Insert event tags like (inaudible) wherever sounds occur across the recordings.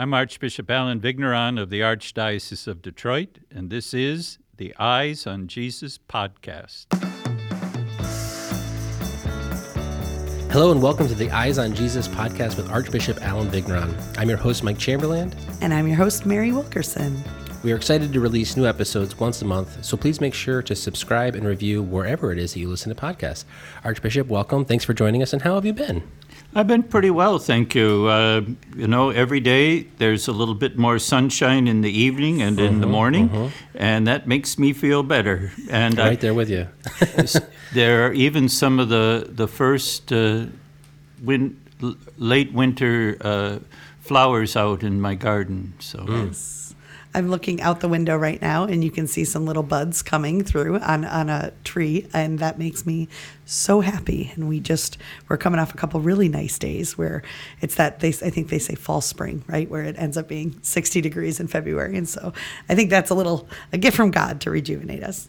I'm Archbishop Allen Vigneron of the Archdiocese of Detroit, and this is the Eyes on Jesus podcast. Hello and welcome to the Eyes on Jesus podcast with Archbishop Allen Vigneron. I'm your host, Mike Chamberland. And I'm your host, Mary Wilkerson. We are excited to release new episodes once a month, so please make sure to subscribe and review wherever it is that you listen to podcasts. Archbishop, welcome. Thanks for joining us, and how have you been? I've been pretty well, thank you. Uh, you know, every day there's a little bit more sunshine in the evening and in the Mm-hmm, morning, and that makes me feel better. And I- Right there with you. (laughs) there are even some of the the first uh, win, l- late winter uh, flowers out in my garden. So. I'm looking out the window right now, and you can see some little buds coming through on, on a tree, and that makes me so happy. And we just we're coming off a couple really nice days where it's that they I think they say fall spring, right, where it ends up being 60 degrees in February, and so I think that's a little a gift from God to rejuvenate us.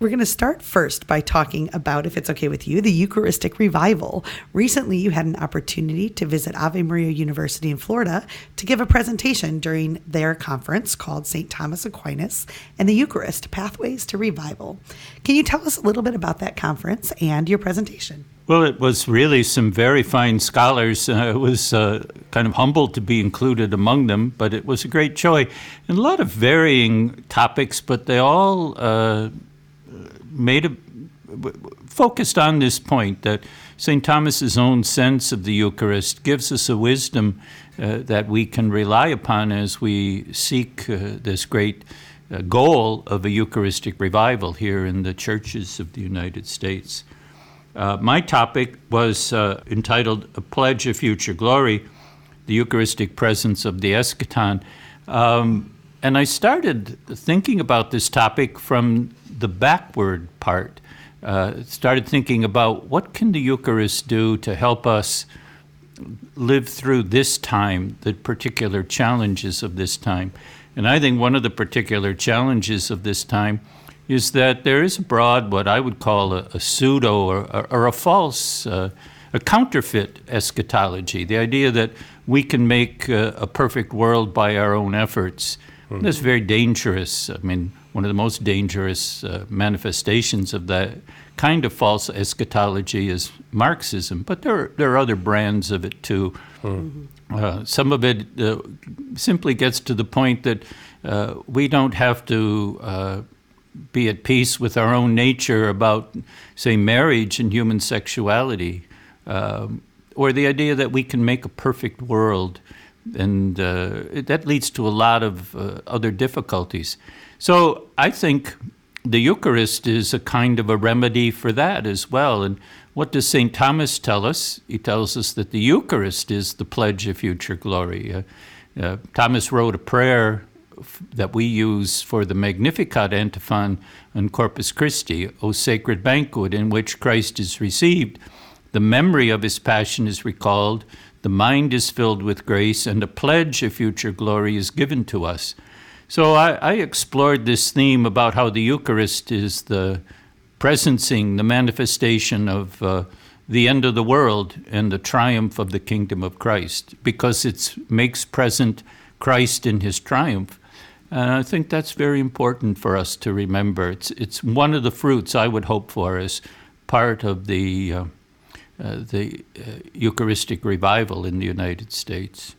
We're going to start first by talking about, if it's okay with you, the Eucharistic revival. Recently, you had an opportunity to visit Ave Maria University in Florida to give a presentation during their conference called St. Thomas Aquinas and the Eucharist Pathways to Revival. Can you tell us a little bit about that conference and your presentation? Well, it was really some very fine scholars. Uh, I was uh, kind of humbled to be included among them, but it was a great joy. And a lot of varying topics, but they all uh, made a focused on this point that St. Thomas's own sense of the Eucharist gives us a wisdom uh, that we can rely upon as we seek uh, this great uh, goal of a Eucharistic revival here in the churches of the United States. Uh, my topic was uh, entitled A Pledge of Future Glory, the Eucharistic Presence of the Eschaton. Um, and I started thinking about this topic from the backward part. Uh, started thinking about what can the Eucharist do to help us live through this time, the particular challenges of this time. And I think one of the particular challenges of this time is that there is abroad what I would call a, a pseudo or, or, a false, uh, a counterfeit eschatology. The idea that we can make uh, a perfect world by our own efforts. Mm-hmm. That's very dangerous. I mean, one of the most dangerous uh, manifestations of that kind of false eschatology is Marxism, but there are, there are other brands of it too. Mm-hmm. some of it uh, simply gets to the point that uh, we don't have to uh, be at peace with our own nature about, say, marriage and human sexuality, um, or the idea that we can make a perfect world. And uh, that leads to a lot of uh, other difficulties. So I think the Eucharist is a kind of a remedy for that as well. And what does St. Thomas tell us? He tells us that the Eucharist is the pledge of future glory. Uh, uh, Thomas wrote a prayer f- that we use for the Magnificat antiphon on Corpus Christi, O sacred banquet in which Christ is received. The memory of his passion is recalled, the mind is filled with grace, and a pledge of future glory is given to us. So I, I, explored this theme about how the Eucharist is the presencing, the manifestation of uh, the end of the world and the triumph of the kingdom of Christ, because it makes present Christ in his triumph. And I think that's very important for us to remember. It's, it's one of the fruits I would hope for as part of the, uh, uh, the Eucharistic revival in the United States.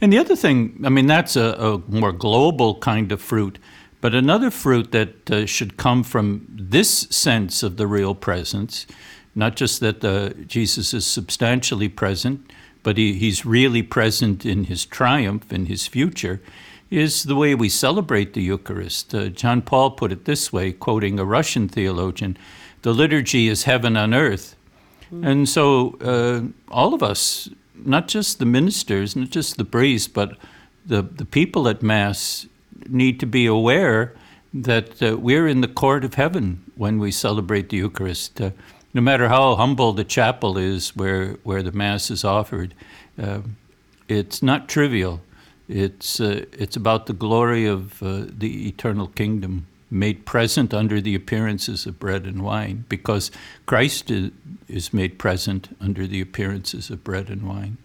And the other thing, I mean, that's a, a more global kind of fruit, but another fruit that uh, should come from this sense of the real presence, not just that uh, Jesus is substantially present, but he, he's really present in his triumph, in his future, is the way we celebrate the Eucharist. Uh, John Paul put it this way, quoting a Russian theologian the liturgy is heaven on earth. Mm. And so uh, all of us not just the ministers, not just the priests, but the, the people at Mass need to be aware that uh, we're in the court of heaven when we celebrate the Eucharist. Uh, no matter how humble the chapel is where, where the Mass is offered, uh, it's not trivial. It's, uh, it's about the glory of uh, the eternal kingdom made present under the appearances of bread and wine, because Christ is, made present under the appearances of bread and wine.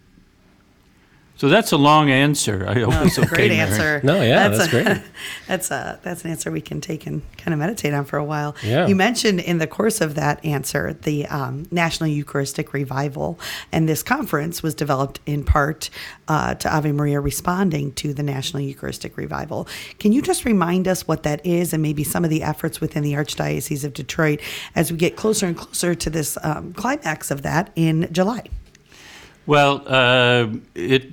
So that's a long answer. I hope it's okay. Great Mary. answer. No, yeah, that's a, great. (laughs) That's a that's an answer we can take and kind of meditate on for a while. Yeah. You mentioned in the course of that answer the um, National Eucharistic Revival, and this conference was developed in part uh, to Ave Maria responding to the National Eucharistic Revival. Can you just remind us what that is, and maybe some of the efforts within the Archdiocese of Detroit as we get closer and closer to this um, climax of that in July? Well, uh, it,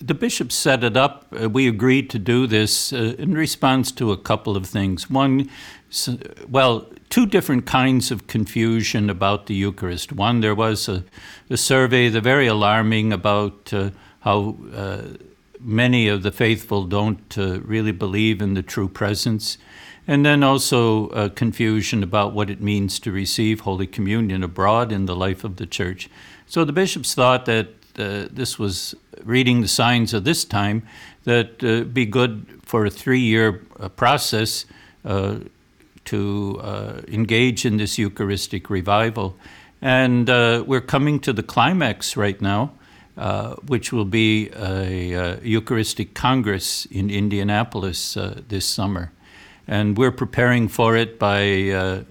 the bishop set it up. Uh, we agreed to do this uh, in response to a couple of things. One, well, two different kinds of confusion about the Eucharist. One, there was a, a survey, the very alarming about uh, how uh, many of the faithful don't uh, really believe in the true presence. And then also uh, confusion about what it means to receive Holy Communion abroad in the life of the church. So the bishops thought that uh, this was reading the signs of this time that uh, be good for a three-year uh, process uh, to uh, engage in this Eucharistic revival. And uh, we're coming to the climax right now, which will be a, uh Eucharistic Congress in Indianapolis this summer. And we're preparing for it by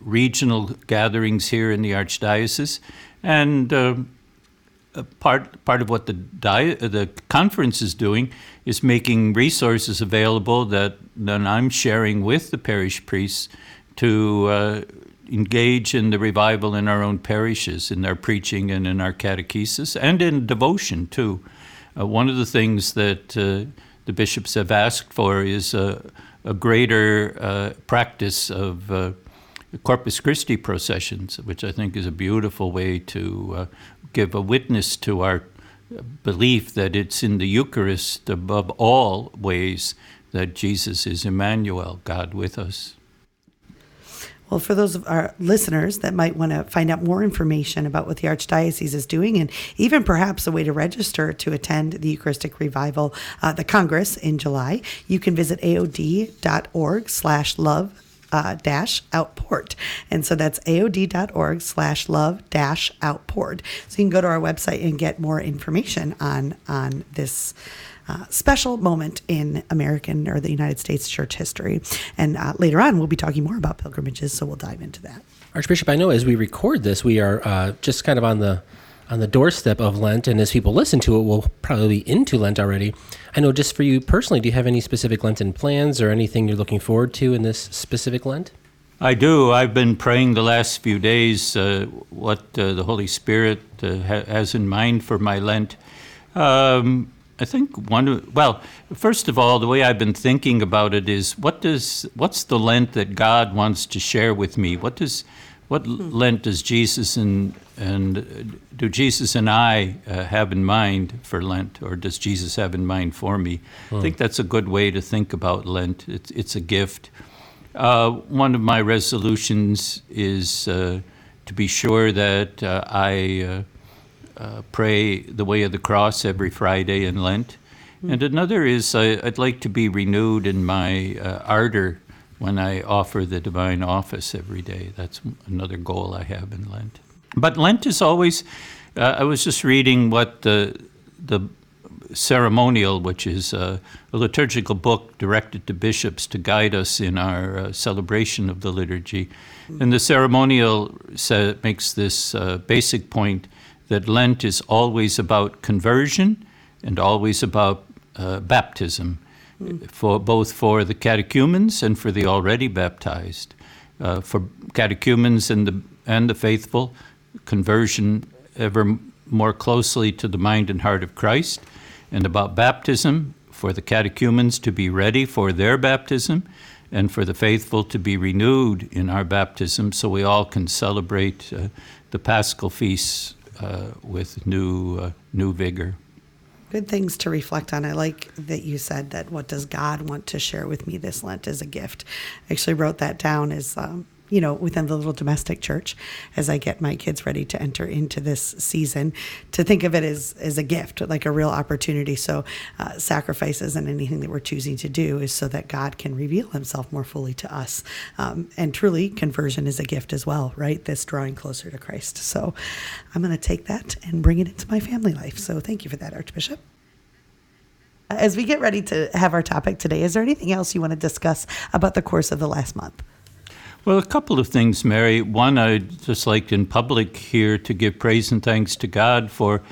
regional gatherings here in the Archdiocese. And a part part of what the the conference is doing is making resources available that then I'm sharing with the parish priests to uh, engage in the revival in our own parishes, in our preaching and in our catechesis, and in devotion too. Uh, one of the things that uh, the bishops have asked for is a, a greater uh, practice of uh, Corpus Christi processions, which I think is a beautiful way to uh, give a witness to our belief that it's in the Eucharist above all ways that Jesus is Emmanuel, God with us. Well, for those of our listeners that might want to find out more information about what the Archdiocese is doing, and even perhaps a way to register to attend the Eucharistic Revival, uh, the Congress in July, you can visit aod.org slash love uh, dash outpoured. And so that's aod.org slash love dash outpoured. So you can go to our website and get more information on, on this uh, special moment in American or the United States church history. And uh, later on, we'll be talking more about pilgrimages, so we'll dive into that. Archbishop, I know as we record this, we are uh, just kind of on the on the doorstep of Lent, and as people listen to it, we'll probably be into Lent already. I know, just for you personally, do you have any specific Lenten plans or anything you're looking forward to in this specific Lent? I do. I've been praying the last few days uh, what uh, the Holy Spirit uh, ha- has in mind for my Lent. Um, I think one. Well, first of all, the way I've been thinking about it is, what does what's the Lent that God wants to share with me? What does what Lent does Jesus and and do Jesus and I uh, have in mind for Lent, or does Jesus have in mind for me? I think that's a good way to think about Lent. It's it's a gift. Uh, one of my resolutions is uh, to be sure that uh, I uh, uh, pray the way of the cross every Friday in Lent. And another is I, I'd like to be renewed in my uh, ardor when I offer the divine office every day. That's another goal I have in Lent. But Lent is always, uh, I was just reading what the, the ceremonial, which is uh, a liturgical book directed to bishops to guide us in our uh, celebration of the liturgy. And the ceremonial sa- makes this uh, basic point that Lent is always about conversion and always about uh, baptism, for both for the catechumens and for the already baptized. Uh, for catechumens and the and the faithful, conversion ever more closely to the mind and heart of Christ, and about baptism for the catechumens to be ready for their baptism, and for the faithful to be renewed in our baptism, so we all can celebrate uh, the Paschal feasts uh, with new uh, new vigor. Good things to reflect on. I like that you said that what does God want to share with me this Lent as a gift. I actually wrote that down as, um, you know, within the little domestic church as I get my kids ready to enter into this season, to think of it as, as a gift, like a real opportunity. So, uh, sacrifices and anything that we're choosing to do is so that God can reveal himself more fully to us. Um, and truly, conversion is a gift as well, right? This drawing closer to Christ. So, I'm going to take that and bring it into my family life. So, thank you for that, Archbishop. As we get ready to have our topic today, is there anything else you want to discuss about the course of the last month? Well, a couple of things, Mary. One, I'd just like in public here to give praise and thanks to God for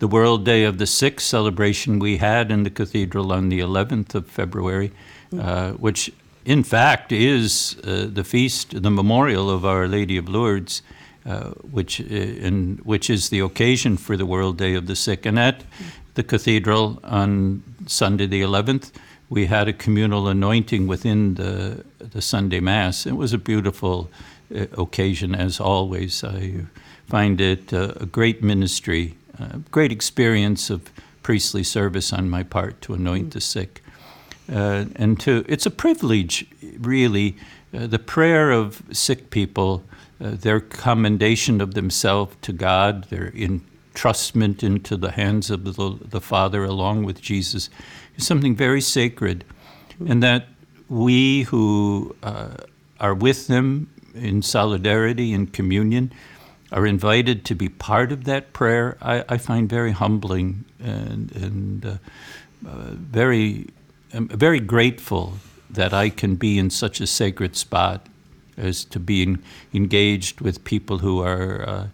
the World Day of the Sick celebration we had in the cathedral on the 11th of February, uh, which in fact is uh, the feast, the memorial of Our Lady of Lourdes, uh, which, uh, in, which is the occasion for the World Day of the Sick. And at the cathedral on Sunday the 11th, we had a communal anointing within the, the Sunday Mass. It was a beautiful uh, occasion, as always. I find it uh, a great ministry, a great experience of priestly service on my part to anoint the sick. Uh, and to, it's a privilege, really, uh, the prayer of sick people, uh, their commendation of themselves to God, their entrustment into the hands of the, the Father along with Jesus, something very sacred. And that we who uh, are with them in solidarity and communion are invited to be part of that prayer, I, I find very humbling and, and uh, uh, very, I'm very grateful that I can be in such a sacred spot as to being engaged with people who are uh,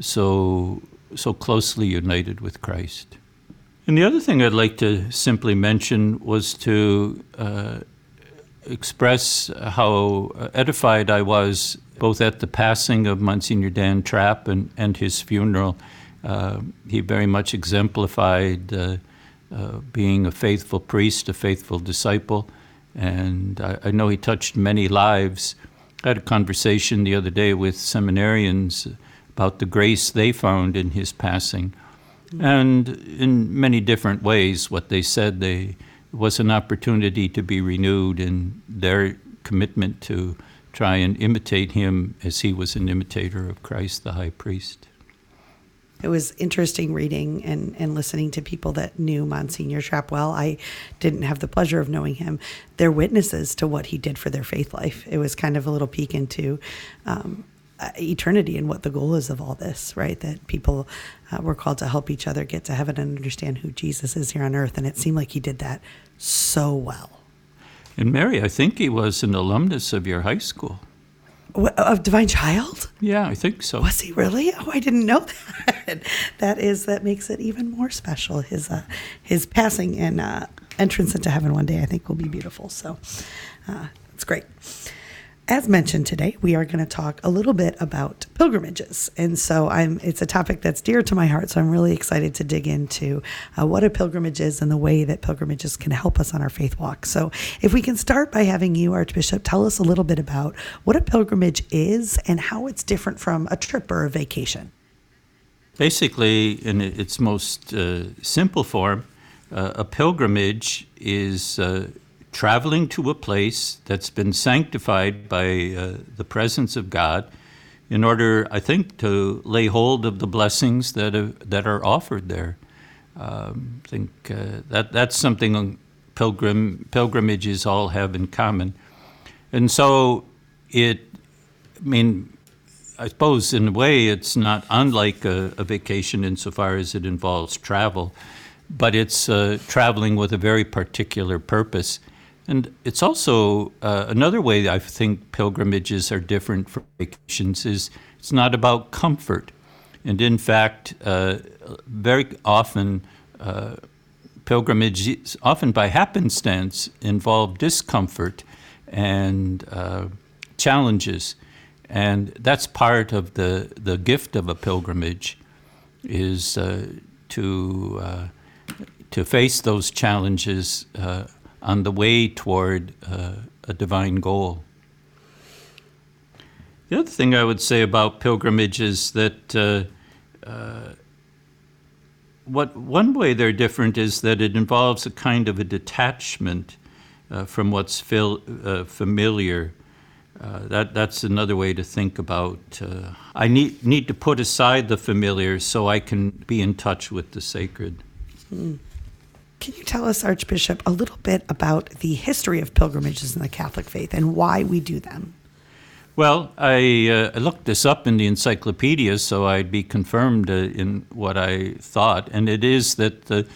so so closely united with Christ. And the other thing I'd like to simply mention was to uh, express how edified I was both at the passing of Monsignor Dan Trapp and, and his funeral. Uh, he very much exemplified uh, uh, being a faithful priest, a faithful disciple, and I, I know he touched many lives. I had a conversation the other day with seminarians about the grace they found in his passing. And in many different ways, what they said they was an opportunity to be renewed in their commitment to try and imitate him as he was an imitator of Christ the high priest. It was interesting reading and, and listening to people that knew Monsignor Trapp well. I didn't have the pleasure of knowing him. They're witnesses to what he did for their faith life. It was kind of a little peek into um, eternity and what the goal is of all this, right? That people uh, were called to help each other get to heaven and understand who Jesus is here on earth. And it seemed like he did that so well. And Mary, I think he was an alumnus of your high school. Of Divine Child? Yeah, I think so. Was he really? Oh, I didn't know (laughs) that. that is that makes it even more special. His uh, his passing and uh, entrance into heaven one day, I think, will be beautiful. So, uh, it's great. As mentioned today, we are going to talk a little bit about pilgrimages, and so I'm. It's a topic that's dear to my heart. So I'm really excited to dig into uh, what a pilgrimage is and the way that pilgrimages can help us on our faith walk. So, if we can start by having you, Archbishop, tell us a little bit about what a pilgrimage is and how it's different from a trip or a vacation. Basically, in its most uh, simple form, uh, a pilgrimage is uh, traveling to a place that's been sanctified by uh, the presence of God in order, I think, to lay hold of the blessings that are, that are offered there. Um, I think uh, that that's something pilgrim pilgrimages all have in common, and so it. I mean, I suppose in a way it's not unlike a, a vacation insofar as it involves travel, but it's uh, traveling with a very particular purpose. And it's also uh, another way I think pilgrimages are different from vacations is it's not about comfort. And in fact, uh, very often uh, pilgrimages, often by happenstance, involve discomfort and uh, challenges. And that's part of the, the gift of a pilgrimage is uh, to, uh, to face those challenges on the way toward uh, a divine goal. The other thing I would say about pilgrimage is that uh, uh, what one way they're different is that it involves a kind of a detachment uh, from what's fil- uh, familiar. Uh, that that's another way to think about. I need need to put aside the familiar so I can be in touch with the sacred. Can you tell us, Archbishop, a little bit about the history of pilgrimages in the Catholic faith and why we do them? Well, I, uh, looked this up in the encyclopedia so I'd be confirmed uh, in what I thought, and it is that the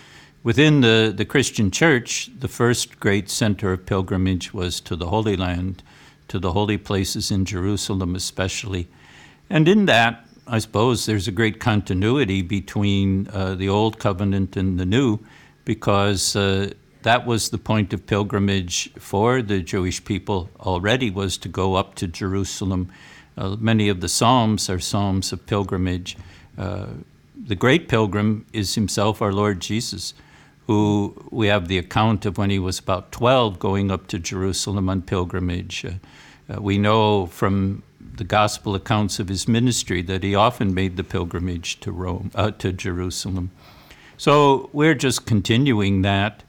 within the, the Christian church, the first great center of pilgrimage was to the Holy Land, to the holy places in Jerusalem, especially. And in that, I suppose there's a great continuity between uh, the Old Covenant and the New, because uh, that was the point of pilgrimage for the Jewish people already, was to go up to Jerusalem. Uh, many of the Psalms are Psalms of pilgrimage. Uh, the great pilgrim is himself our Lord Jesus, who we have the account of when he was about 12 going up to Jerusalem on pilgrimage. Uh, uh, we know from the gospel accounts of his ministry that he often made the pilgrimage to Rome, uh, to Jerusalem. So we're just continuing that,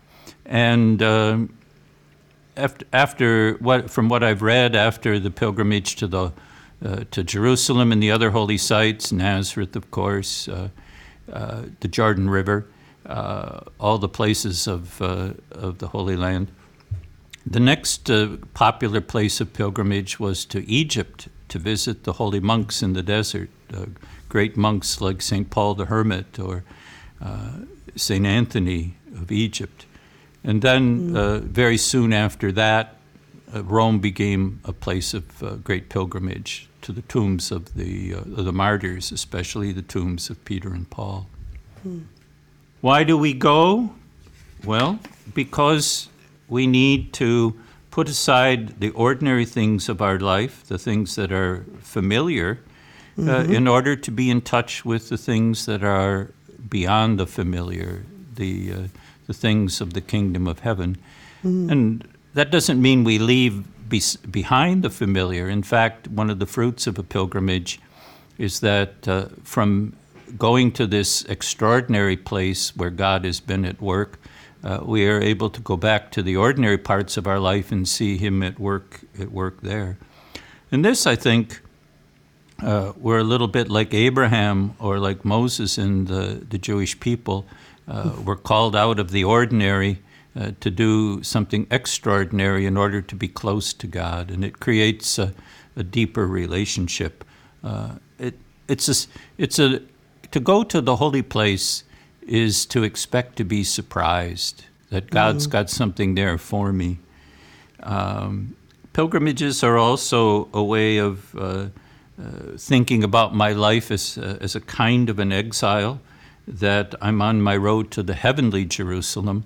and uh, after, after what, from what I've read, after the pilgrimage to the uh, to Jerusalem and the other holy sites, Nazareth, of course, uh, uh, the Jordan River, uh, all the places of uh, of the Holy Land. The next popular place of pilgrimage was to Egypt to visit the holy monks in the desert, great monks like St. Paul the Hermit or St. Anthony of Egypt. And then, uh, very soon after that, uh, Rome became a place of uh, great pilgrimage to the tombs of the, uh, of the martyrs, especially the tombs of Peter and Paul. Why do we go? Well, because we need to put aside the ordinary things of our life, the things that are familiar, uh, in order to be in touch with the things that are beyond the familiar, the, uh, the things of the kingdom of heaven. And that doesn't mean we leave bes behind the familiar. In fact, one of the fruits of a pilgrimage is that uh, from going to this extraordinary place where God has been at work, uh, we are able to go back to the ordinary parts of our life and see Him at work at work there. And this, I think, uh, we're a little bit like Abraham or like Moses and the, the Jewish people. Uh, we're called out of the ordinary uh, to do something extraordinary in order to be close to God, and it creates a, a deeper relationship. Uh, it, it's a, it's a, to go to the holy place is to expect to be surprised that God's got something there for me. Um, pilgrimages are also a way of uh, thinking about my life as, uh, as a kind of an exile, that I'm on my road to the heavenly Jerusalem.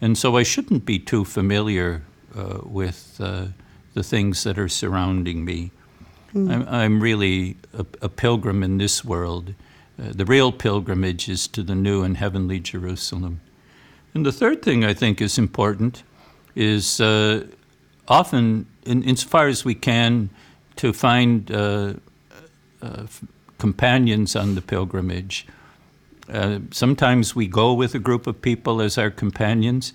And so I shouldn't be too familiar uh, with uh, the things that are surrounding me. I'm, I'm really a, a pilgrim in this world. Uh, the real pilgrimage is to the new and heavenly Jerusalem. And the third thing I think is important is uh, often, in, insofar as we can, to find uh, companions on the pilgrimage. Uh, sometimes we go with a group of people as our companions.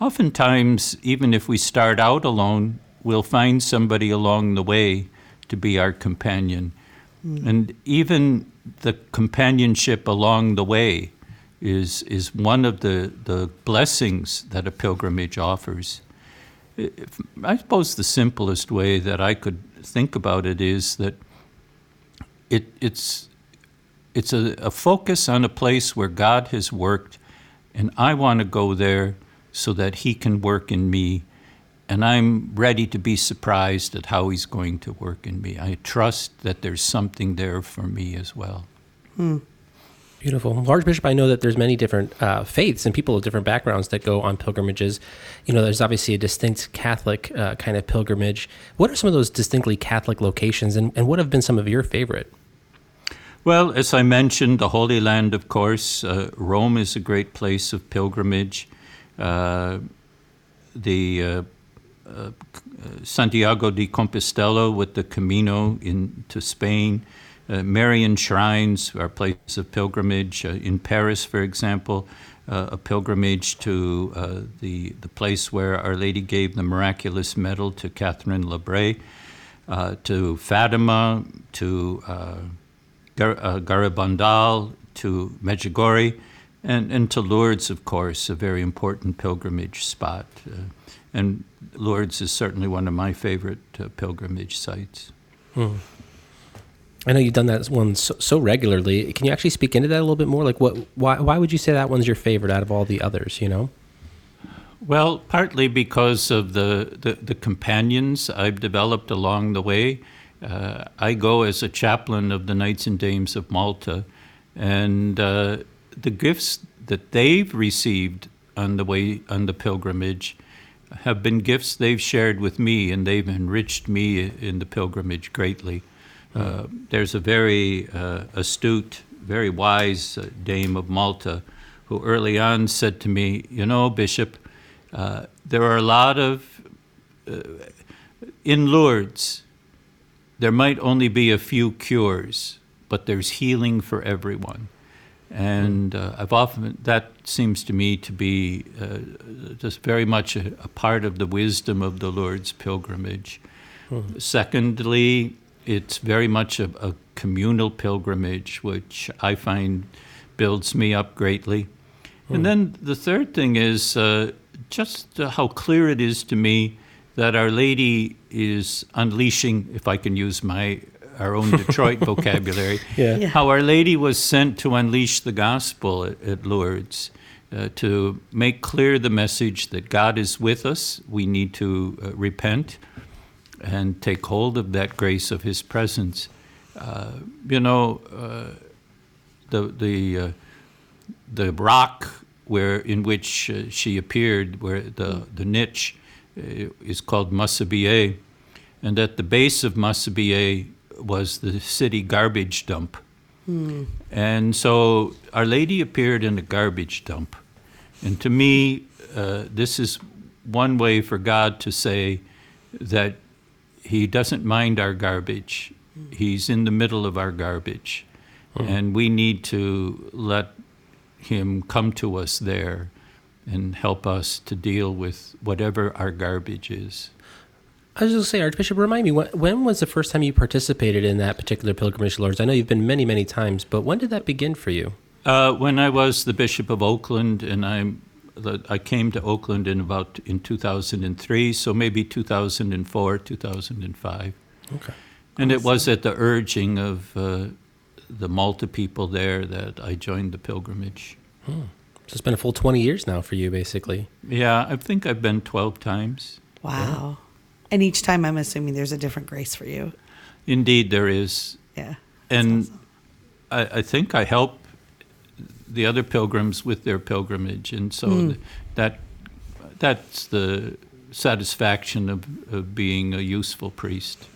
Oftentimes, even if we start out alone, we'll find somebody along the way to be our companion. And even the companionship along the way is, is one of the, the blessings that a pilgrimage offers. If- I suppose the simplest way that I could think about it is that it, it's, it's a, a focus on a place where God has worked, and I want to go there so that He can work in me. And I'm ready to be surprised at how He's going to work in me. I trust that there's something there for me as well. Hmm. Beautiful. Well, Archbishop, I know that there's many different uh, faiths and people of different backgrounds that go on pilgrimages. You know, there's obviously a distinct Catholic uh, kind of pilgrimage. What are some of those distinctly Catholic locations, and, and what have been some of your favorite? Well, as I mentioned, the Holy Land, of course, uh, Rome is a great place of pilgrimage. Uh, the uh, uh, Santiago de Compostela with the Camino into Spain, Marian shrines are places of pilgrimage. Uh, in Paris, for example, uh, a pilgrimage to uh, the, the place where Our Lady gave the miraculous medal to Catherine Labouré, uh, to Fatima, to uh, Gar- uh, Garabandal, to Medjugorje, and, and to Lourdes, of course, a very important pilgrimage spot. Uh, and Lourdes is certainly one of my favorite uh, pilgrimage sites. I know you've done that one so, so regularly. Can you actually speak into that a little bit more? Like, what? Why? Why would you say that one's your favorite out of all the others? You know. Well, partly because of the, the, the companions I've developed along the way. Uh, I go as a chaplain of the Knights and Dames of Malta, and uh, the gifts that they've received on the way on the pilgrimage have been gifts they've shared with me, and they've enriched me in the pilgrimage greatly. Uh, there's a very uh, astute, very wise uh, dame of Malta who early on said to me, You know, Bishop, uh, there are a lot of, uh, in Lourdes, there might only be a few cures, but there's healing for everyone. And uh, I've often, that seems to me to be uh, just very much a, a part of the wisdom of the Lourdes pilgrimage. Secondly, it's very much a, a communal pilgrimage, which I find builds me up greatly. And then the third thing is uh, just uh, how clear it is to me that Our Lady is unleashing, if I can use my our own Detroit (laughs) vocabulary, Yeah. Yeah. how Our Lady was sent to unleash the gospel at, at Lourdes, uh, to make clear the message that God is with us. We need to uh, repent and take hold of that grace of His presence. Uh, you know, uh, the the uh, the rock where in which uh, she appeared, where the the niche uh, is called Massabielle, and at the base of Massabielle was the city garbage dump. And so Our Lady appeared in a garbage dump. And to me, uh, this is one way for God to say that He doesn't mind our garbage. He's in the middle of our garbage. And we need to let Him come to us there and help us to deal with whatever our garbage is. I was just going to say, Archbishop, remind me, when, when was the first time you participated in that particular pilgrimage Lourdes? I know you've been many, many times, but when did that begin for you? Uh, when I was the Bishop of Oakland, and I'm, the, I came to Oakland in about in 2003, so maybe 2004, 2005, Okay. and it was at the urging of uh, the Malta people there that I joined the pilgrimage. So it's been a full 20 years now for you, basically. Yeah, I think I've been 12 times. Wow. And each time I'm assuming there's a different grace for you. Indeed, there is, Yeah. and awesome. I, I think I help the other pilgrims with their pilgrimage, and so th- that that's the satisfaction of, of being a useful priest.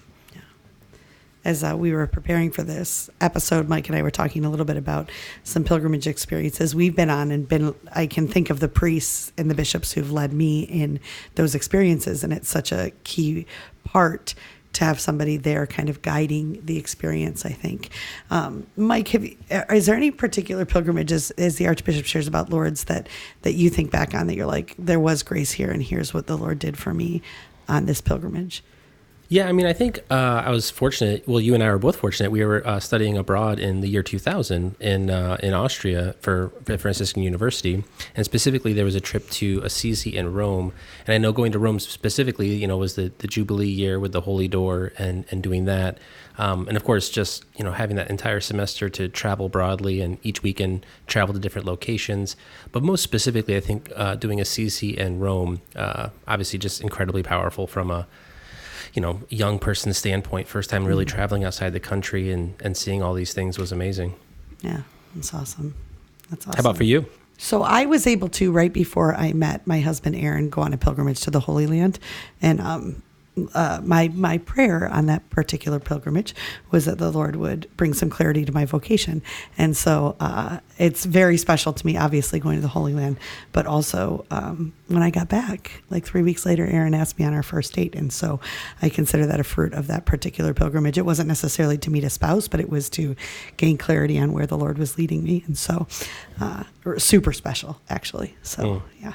as uh, we were preparing for this episode, Mike and I were talking a little bit about some pilgrimage experiences we've been on, and been. I can think of the priests and the bishops who've led me in those experiences, and it's such a key part to have somebody there, kind of guiding the experience. I think, um, Mike, you, uh, is there any particular pilgrimages, as the Archbishop shares about Lourdes, that that you think back on that you're like, there was grace here, and here's what the Lord did for me on this pilgrimage. Yeah, I mean, I think uh, I was fortunate. Well, you and I were both fortunate. We were uh, studying abroad in the year 2000 in uh, in Austria for, for Franciscan University, and specifically there was a trip to Assisi and Rome. And I know going to Rome specifically, you know, was the, the Jubilee year with the Holy Door and and doing that, um, and of course just you know having that entire semester to travel broadly and each weekend travel to different locations. But most specifically, I think uh, doing Assisi and Rome, uh, obviously just incredibly powerful from a you know, young person's standpoint, first time really traveling outside the country and, and seeing all these things was amazing. Yeah, that's awesome. That's awesome. How about for you? So I was able to right before I met my husband Aaron go on a pilgrimage to the Holy Land, and um, uh, my my prayer on that particular pilgrimage was that the Lord would bring some clarity to my vocation, and so uh, it's very special to me. Obviously, going to the Holy Land, but also um, when I got back, like three weeks later, Aaron asked me on our first date, and so I consider that a fruit of that particular pilgrimage. It wasn't necessarily to meet a spouse, but it was to gain clarity on where the Lord was leading me, and so uh, super special actually. So yeah.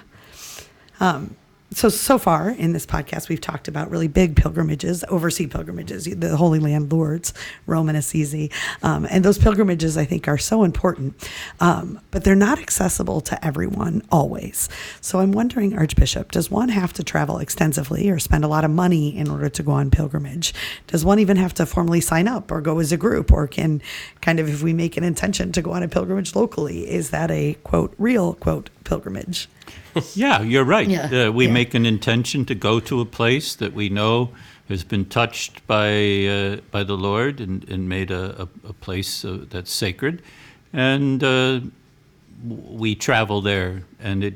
Um, so so far in this podcast we've talked about really big pilgrimages overseas pilgrimages the holy land lourdes rome and assisi um, and those pilgrimages i think are so important. Um, but they're not accessible to everyone always. So i'm wondering archbishop does one have to travel extensively or spend a lot of money in order to go on pilgrimage? Does one even have to formally sign up or go as a group? Or can kind of if we make an intention to go on a pilgrimage locally is that a quote real quote pilgrimage Yeah, you're right. Yeah, Uh, we yeah. make an intention to go to a place that we know has been touched by uh, by the Lord and, and made a, a, a place uh, that's sacred, and uh, we travel there. And it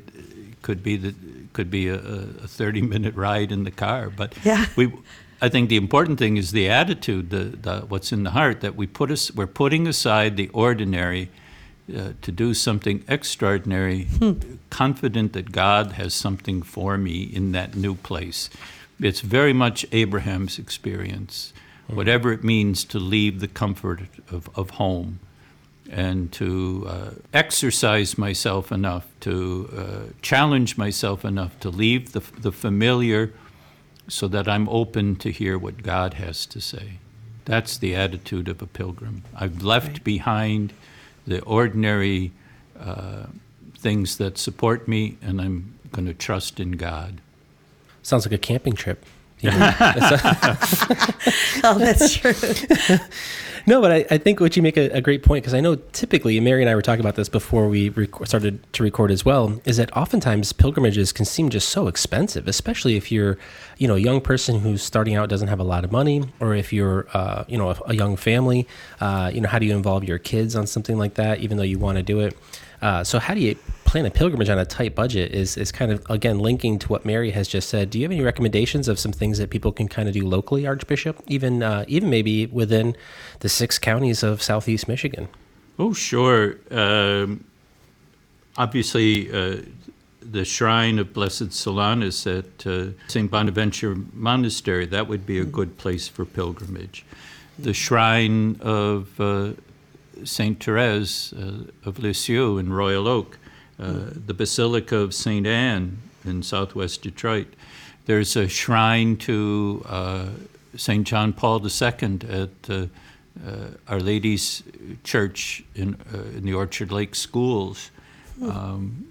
could be that could be a, a 30 minute ride in the car, but Yeah. we. I think the important thing is the attitude, the, the what's in the heart that we put us. We're putting aside the ordinary uh, to do something extraordinary, confident that God has something for me in that new place. It's very much Abraham's experience, whatever it means to leave the comfort of, of home and to uh, exercise myself enough, to uh, challenge myself enough to leave the, the familiar so that I'm open to hear what God has to say. That's the attitude of a pilgrim. I've left Right. behind the ordinary uh, things that support me, and I'm going to trust in God. Sounds like a camping trip. oh (laughs) (laughs) that's true No, but I, I think what you make a, a great point because I know typically, Mary and I were talking about this before we rec- started to record as well, is that oftentimes pilgrimages can seem just so expensive, especially if you're, you know, a young person who's starting out doesn't have a lot of money, or if you're, uh, you know, a, a young family. Uh, you know, how do you involve your kids on something like that, even though you want to do it? Uh, so how do you plan a pilgrimage on a tight budget? Is is kind of again linking to what Mary has just said. Do you have any recommendations of some things that people can kind of do locally, Archbishop? Even uh, even maybe within the six counties of Southeast Michigan. Oh, sure. Um, obviously, uh, the shrine of Blessed Solanus at uh, St. Bonaventure Monastery, that would be a good place for pilgrimage. The shrine of uh, St. Therese uh, of Lisieux in Royal Oak, uh, the Basilica of St. Anne in southwest Detroit. There's a shrine to uh, St. John Paul II at uh, uh, Our Lady's Church in, uh, in the Orchard Lake Schools. Um,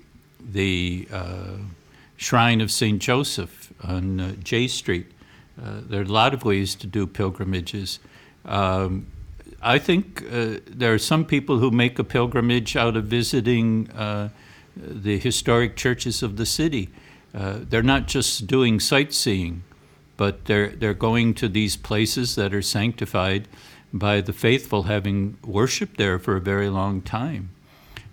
the uh, Shrine of St. Joseph on uh, Jay Street. Uh, there are a lot of ways to do pilgrimages. Um, I think uh, there are some people who make a pilgrimage out of visiting uh, the historic churches of the city. Uh, they're not just doing sightseeing, but they're, they're going to these places that are sanctified by the faithful having worshiped there for a very long time.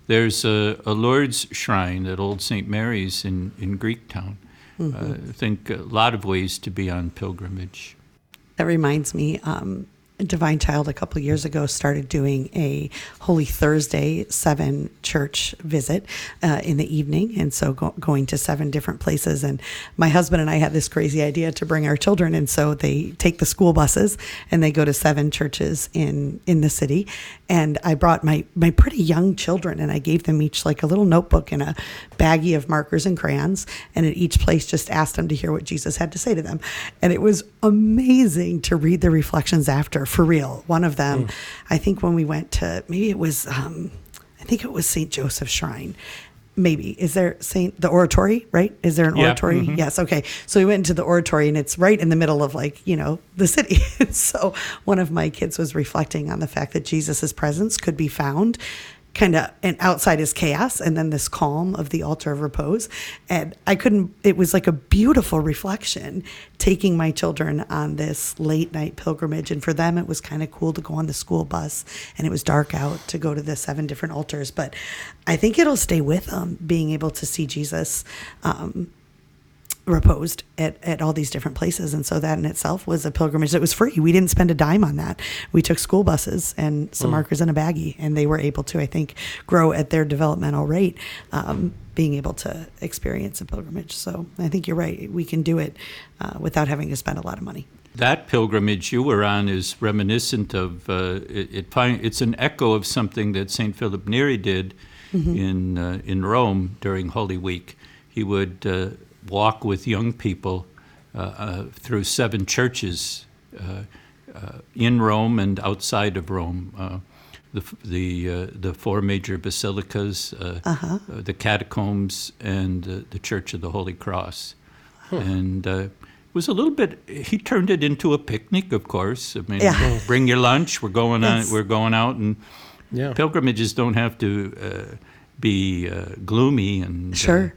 There's a, a Lourdes shrine at Old St. Mary's in, in Greektown. Uh, I think a lot of ways to be on pilgrimage. That reminds me, um, Divine Child a couple years ago started doing a Holy Thursday seven church visit uh, in the evening, and so go- going to seven different places. And my husband and I had this crazy idea to bring our children, and so they take the school buses and they go to seven churches in in the city. And I brought my my pretty young children, and I gave them each like a little notebook and a baggie of markers and crayons, and at each place just asked them to hear what Jesus had to say to them, and it was amazing to read the reflections after for real. One of them, I think when we went to maybe it was um, I think it was St. Joseph's Shrine. Maybe is there Saint the oratory right? Is there an Yeah, oratory? Yes. Okay. So we went into the oratory and it's right in the middle of like you know the city. (laughs) so one of my kids was reflecting on the fact that Jesus's presence could be found kind of and outside is chaos and then this calm of the altar of repose. And i couldn't it was like a beautiful reflection taking my children on this late night pilgrimage. And for them it was kind of cool to go on the school bus and it was dark out to go to the seven different altars. But i think it'll stay with them being able to see jesus um, reposed at, at all these different places. And so that in itself was a pilgrimage that was free. We didn't spend a dime on that. We took school buses and some markers and a baggie, and they were able to, I think, grow at their developmental rate, um, being able to experience a pilgrimage. So I think you're right. We can do it uh, without having to spend a lot of money. That pilgrimage you were on is reminiscent of uh, it. it it's an echo of something that Saint Philip Neri did in uh, in Rome during Holy Week. He would uh, walk with young people uh, uh, through seven churches uh, uh, in Rome and outside of Rome. Uh, the the uh, the four major basilicas, uh, uh, the catacombs, and uh, the Church of the Holy Cross, and. Uh, it was a little bit. He turned it into a picnic, of course. I mean, Yeah. bring your lunch. We're going Yes. on. We're going out, and Yeah. pilgrimages don't have to uh, be uh, gloomy and uh, Sure.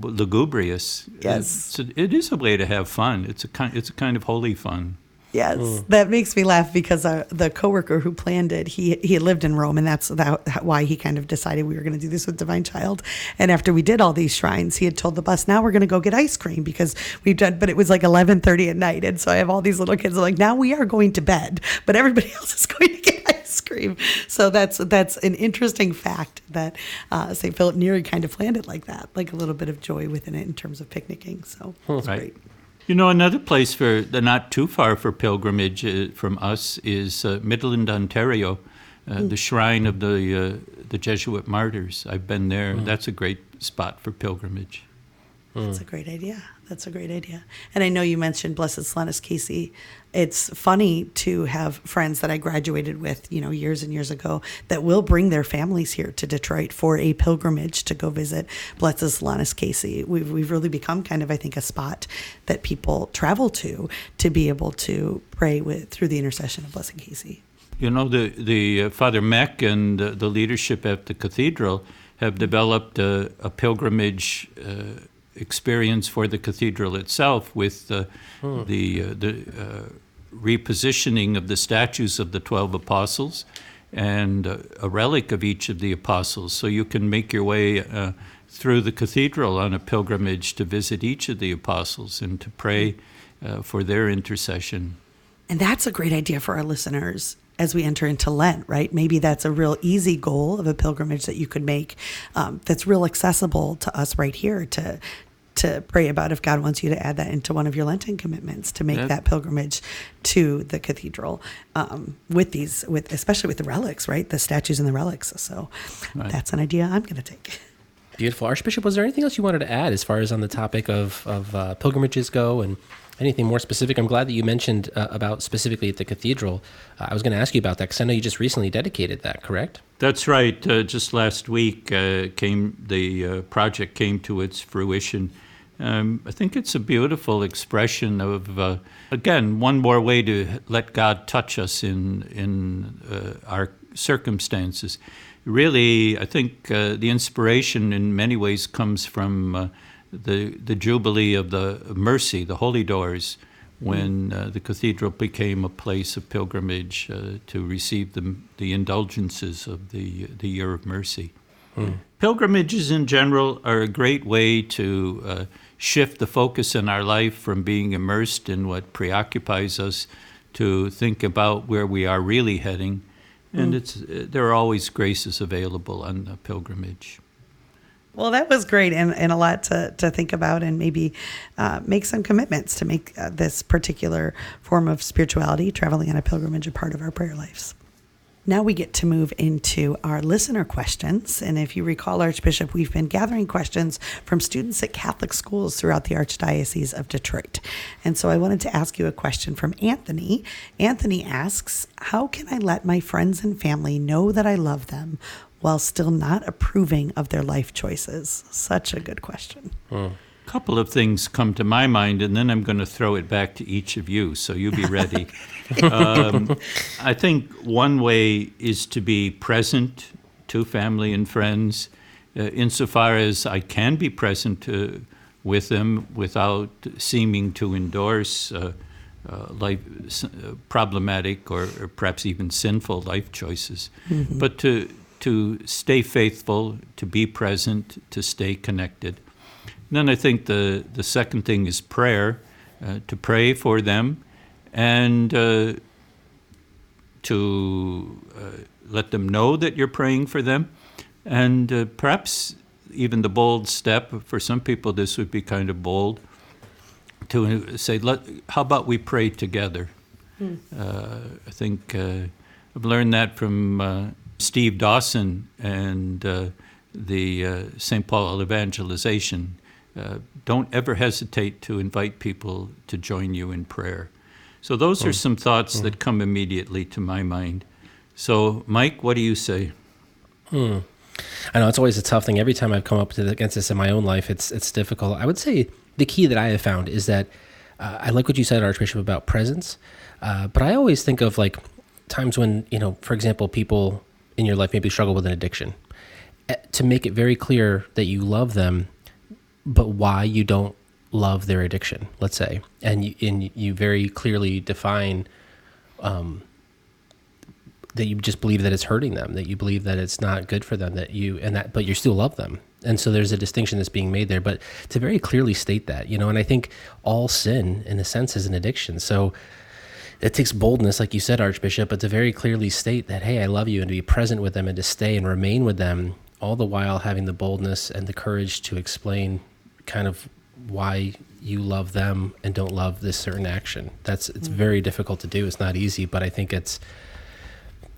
Lugubrious. Yes. It's a, it is a way to have fun. It's a kind. It's a kind of holy fun. Yes, that makes me laugh because our, the coworker who planned it, he he lived in Rome, and that's that, why he kind of decided we were going to do this with Divine Child. And after we did all these shrines, he had told the bus, "Now we're going to go get ice cream because we've done." But it was like eleven thirty at night, and so I have all these little kids. I'm like, "Now we are going to bed," but everybody (laughs) else is going to get ice cream. So that's that's an interesting fact that uh, St. Philip Neri kind of planned it like that, like a little bit of joy within it in terms of picnicking. So it's Right. great. You know, another place for the not too far for pilgrimage uh, from us is uh, Midland, Ontario, uh, the shrine of the uh, the Jesuit martyrs. I've been there. That's a great spot for pilgrimage. That's a great idea. That's a great idea. And I know you mentioned Blessed Solanus Casey. It's funny to have friends that I graduated with, you know, years and years ago that will bring their families here to Detroit for a pilgrimage to go visit Blessed Solanus Casey. We've, we've really become kind of, I think, a spot that people travel to to be able to pray with through the intercession of Blessed Casey. You know, the the uh, Father Mech and uh, the leadership at the cathedral have developed a, a pilgrimage uh, experience for the cathedral itself with uh, the uh, the uh, repositioning of the statues of the twelve apostles and a relic of each of the apostles. So you can make your way uh, through the cathedral on a pilgrimage to visit each of the apostles and to pray uh, for their intercession. And that's a great idea for our listeners as we enter into Lent, right? Maybe that's a real easy goal of a pilgrimage that you could make um, that's real accessible to us right here to to pray about if God wants you to add that into one of your Lenten commitments to make Yeah. that pilgrimage to the cathedral um, with these, with especially with the relics, right? The statues and the relics. So Right. that's an idea I'm going to take. Beautiful. Archbishop, was there anything else you wanted to add as far as on the topic of, of uh, pilgrimages go and anything more specific? I'm glad that you mentioned uh, about specifically at the cathedral. Uh, I was going to ask you about that because I know you just recently dedicated that, correct? That's right. Uh, just last week uh, came the uh, project came to its fruition. Um, I think it's a beautiful expression of uh, again one more way to let God touch us in in uh, our circumstances. Really, I think uh, the inspiration in many ways comes from uh, the the jubilee of the mercy, the holy doors, when uh, the cathedral became a place of pilgrimage uh, to receive the, the indulgences of the, the year of mercy. Pilgrimages in general are a great way to uh, shift the focus in our life from being immersed in what preoccupies us to think about where we are really heading. And it's, there are always graces available on the pilgrimage. Well, that was great and, and a lot to, to think about and maybe uh, make some commitments to make uh, this particular form of spirituality, traveling on a pilgrimage, a part of our prayer lives. Now we get to move into our listener questions. And if you recall, Archbishop, we've been gathering questions from students at Catholic schools throughout the Archdiocese of Detroit. And so I wanted to ask you a question from Anthony. Anthony asks How can I let my friends and family know that I love them while still not approving of their life choices? Such a good question. Hmm. A couple of things come to my mind, and then I'm going to throw it back to each of you, so you be ready. (laughs) um, I think one way is to be present to family and friends, uh, insofar as I can be present uh, with them without seeming to endorse uh, uh, life, uh, problematic or, or perhaps even sinful life choices, but to to stay faithful, to be present, to stay connected. Then I think the, the second thing is prayer, uh, to pray for them and uh, to uh, let them know that you're praying for them. And uh, perhaps even the bold step, for some people, this would be kind of bold, to say, let, how about we pray together? Uh, I think uh, I've learned that from uh, Steve Dawson and uh, the uh, St. Paul evangelization. Uh, don't ever hesitate to invite people to join you in prayer. So, those are some thoughts that come immediately to my mind. So, Mike, what do you say? I know it's always a tough thing. Every time I've come up against this in my own life, it's it's difficult. I would say the key that I have found is that uh, I like what you said, Archbishop, about presence. Uh, but I always think of like times when you know, for example, people in your life maybe struggle with an addiction. Eh, To make it very clear that you love them, but why you don't love their addiction, let's say, and you, and you very clearly define um, that you just believe that it's hurting them, that you believe that it's not good for them, that you and that, but you still love them. And so there's a distinction that's being made there, but to very clearly state that, you know, and I think all sin, in a sense, is an addiction. So it takes boldness, like you said, Archbishop, but to very clearly state that, hey, I love you, and to be present with them and to stay and remain with them, all the while having the boldness and the courage to explain kind of why you love them and don't love this certain action. That's it's very difficult to do. It's not easy, but I think it's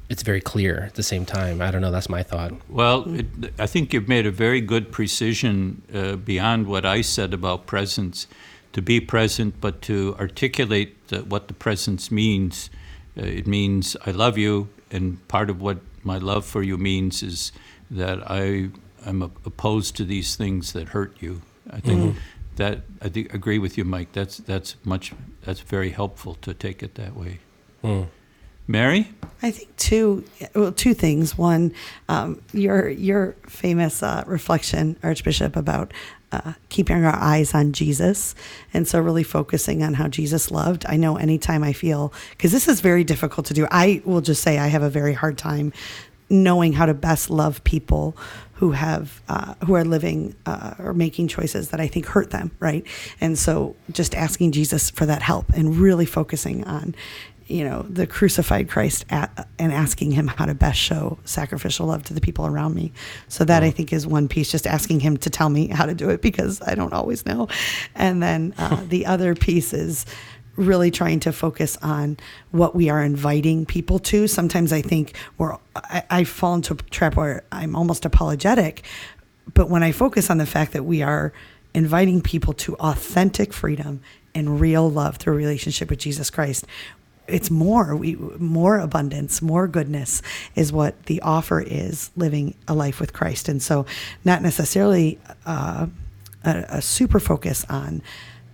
it's very clear at the same time. I don't know. That's my thought. Well, it, I think you've made a very good precision uh, beyond what I said about presence. To be present, but to articulate uh, what the presence means. Uh, it means I love you, and part of what my love for you means is that I am opposed to these things that hurt you. I think that I think, agree with you, Mike. That's that's much that's very helpful to take it that way. Mary. I think two, well, two things. One, um, your your famous uh, reflection, Archbishop, about uh, keeping our eyes on Jesus, and so really focusing on how Jesus loved. I know anytime I feel because this is very difficult to do. I will just say I have a very hard time knowing how to best love people who have uh, who are living uh, or making choices that I think hurt them, right? And so just asking Jesus for that help and really focusing on you know the crucified Christ at, and asking him how to best show sacrificial love to the people around me. So that I think is one piece. Just asking him to tell me how to do it because I don't always know. And then uh, (laughs) the other piece is really trying to focus on what we are inviting people to. Sometimes I think we're I, I fall into a trap where I'm almost apologetic, but when I focus on the fact that we are inviting people to authentic freedom and real love through relationship with Jesus Christ, it's more we more abundance more goodness is what the offer is living a life with christ and so not necessarily uh, a, a super focus on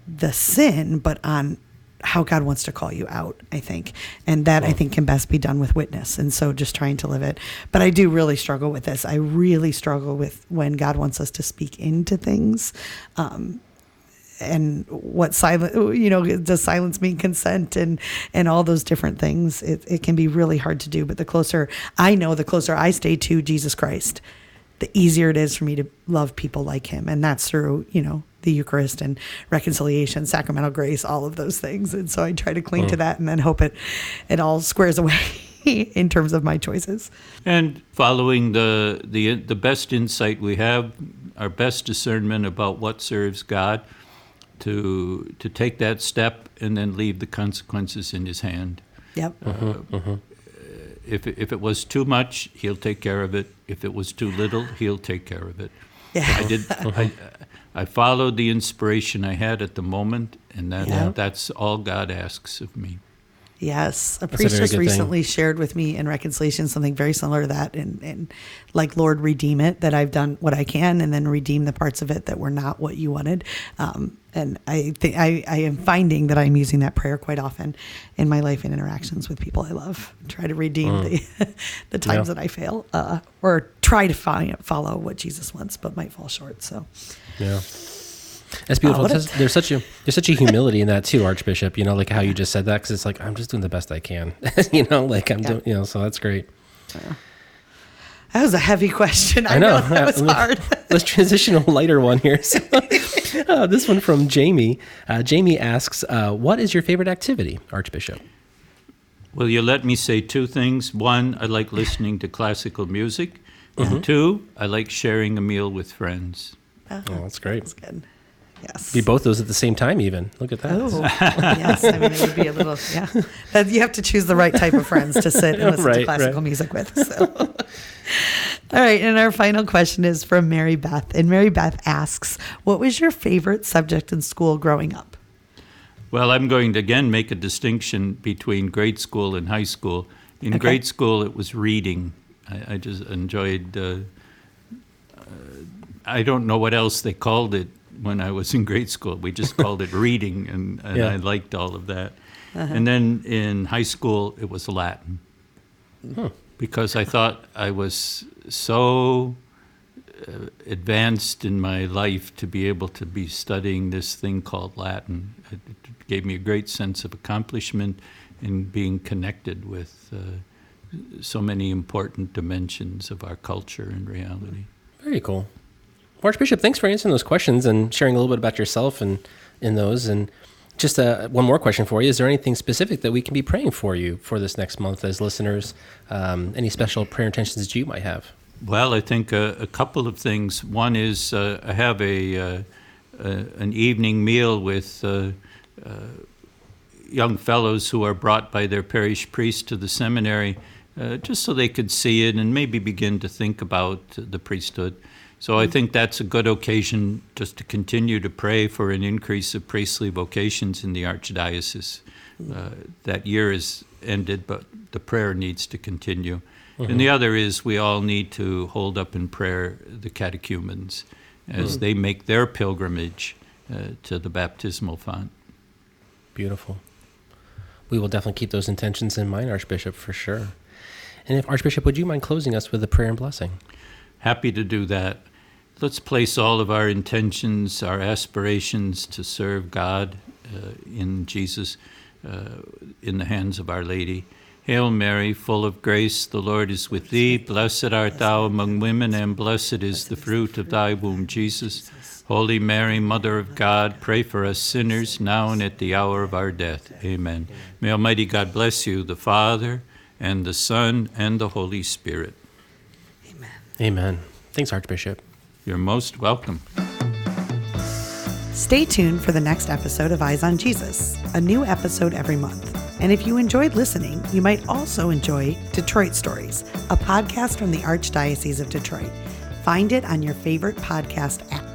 the sin but on how god wants to call you out i think. And that i think can best be done with witness. And so just trying to live it. But i do really struggle with this. I really struggle with when god wants us to speak into things um, and what silence, you know does silence mean consent and and all those different things? It, it can be really hard to do. But the closer i know the closer i stay to jesus christ the easier it is for me to love people like him. And that's through you know the eucharist and reconciliation sacramental grace all of those things and so i try to cling to mm. that and then hope it it all squares away (laughs) in terms of my choices And following the, the, the best insight we have, our best discernment about what serves God, to, to take that step and then leave the consequences in His hand. yep uh, mm-hmm, mm-hmm. Uh, If, it- if it was too much, He'll take care of it. If it was too little, He'll take care of it. yeah I did. (laughs) Mm-hmm. I, I followed the inspiration I had at the moment, and that, Yeah. that's all God asks of me. Yes, a a priest very just good thing. recently shared with me in reconciliation something very similar to that, and, and like Lord, redeem it. That I've done what I can, and then redeem the parts of it that were not what you wanted. Um, and I think I, I am finding that I'm using that prayer quite often in my life and interactions with people I love. Try to redeem the (laughs) the times Yeah. that I fail, uh, or try to find, follow what Jesus wants, but might fall short. So Yeah. That's beautiful. what a- There's- there's such a there's such a humility in that too, Archbishop. You know, like how you just said that because it's like I'm just doing the best I can. (laughs) you know, like I'm Yeah. doing. You know, so that's great. that was a heavy question. I, I know. know, (laughs) that was (laughs) Yeah. hard. Let's transition a lighter one here. So, uh, this one from Jamie. Uh, Jamie asks, uh, "What is your favorite activity, Archbishop?" Will you let me say two things? One, I like listening to classical music. Mm-hmm. And two, I like sharing a meal with friends. Oh, that's great. That's good. Yes. Be both those at the same time, even. Look at that. Oh, yes. I mean, it would be a little, yeah. That you have to choose the right type of friends to sit and listen to classical right. music with. So. (laughs) All right, and our final question is from Mary Beth. And Mary Beth asks, What was your favorite subject in school growing up? Well, I'm going to again make a distinction between grade school and high school. In Okay. grade school, it was reading. I, I just enjoyed. Uh, uh, I don't know what else they called it when I was in grade school. We just called it (laughs) reading, and, and Yeah. I liked all of that. And then in high school, it was Latin because I thought I was so uh, advanced in my life to be able to be studying this thing called Latin. It, it gave me a great sense of accomplishment in being connected with uh, so many important dimensions of our culture and reality. Very cool. Archbishop, thanks for answering those questions and sharing a little bit about yourself and in those. And just uh, one more question for you: Is there anything specific that we can be praying for you for this next month as listeners? Um, any special prayer intentions that you might have? Well, I think a, couple of things. One is uh, I have a, uh, an evening meal with uh, uh, young fellows who are brought by their parish priest to the seminary, just so they could see it and maybe begin to think about the priesthood. So I think that's a good occasion just to continue to pray for an increase of priestly vocations in the archdiocese. Uh, that year is ended, but the prayer needs to continue. And the other is we all need to hold up in prayer the catechumens as they make their pilgrimage uh, to the baptismal font. Beautiful. We will definitely keep those intentions in mind, Archbishop, for sure. And if Archbishop, would you mind closing us with a prayer and blessing? Happy to do that. Let's place all of our intentions, our aspirations to serve God uh, in Jesus uh, in the hands of Our Lady. Hail Mary, full of grace, the Lord is with thee. Blessed art thou among women, and blessed is the fruit of thy womb, Jesus. Holy Mary, Mother of God, pray for us sinners now and at the hour of our death. Amen. May Almighty God bless you, the Father, and the Son, and the Holy Spirit. Amen. Thanks, Archbishop. You're most welcome. Stay tuned for the next episode of Eyes on Jesus, a new episode every month. And if you enjoyed listening, you might also enjoy Detroit Stories, a podcast from the Archdiocese of Detroit. Find it on your favorite podcast app.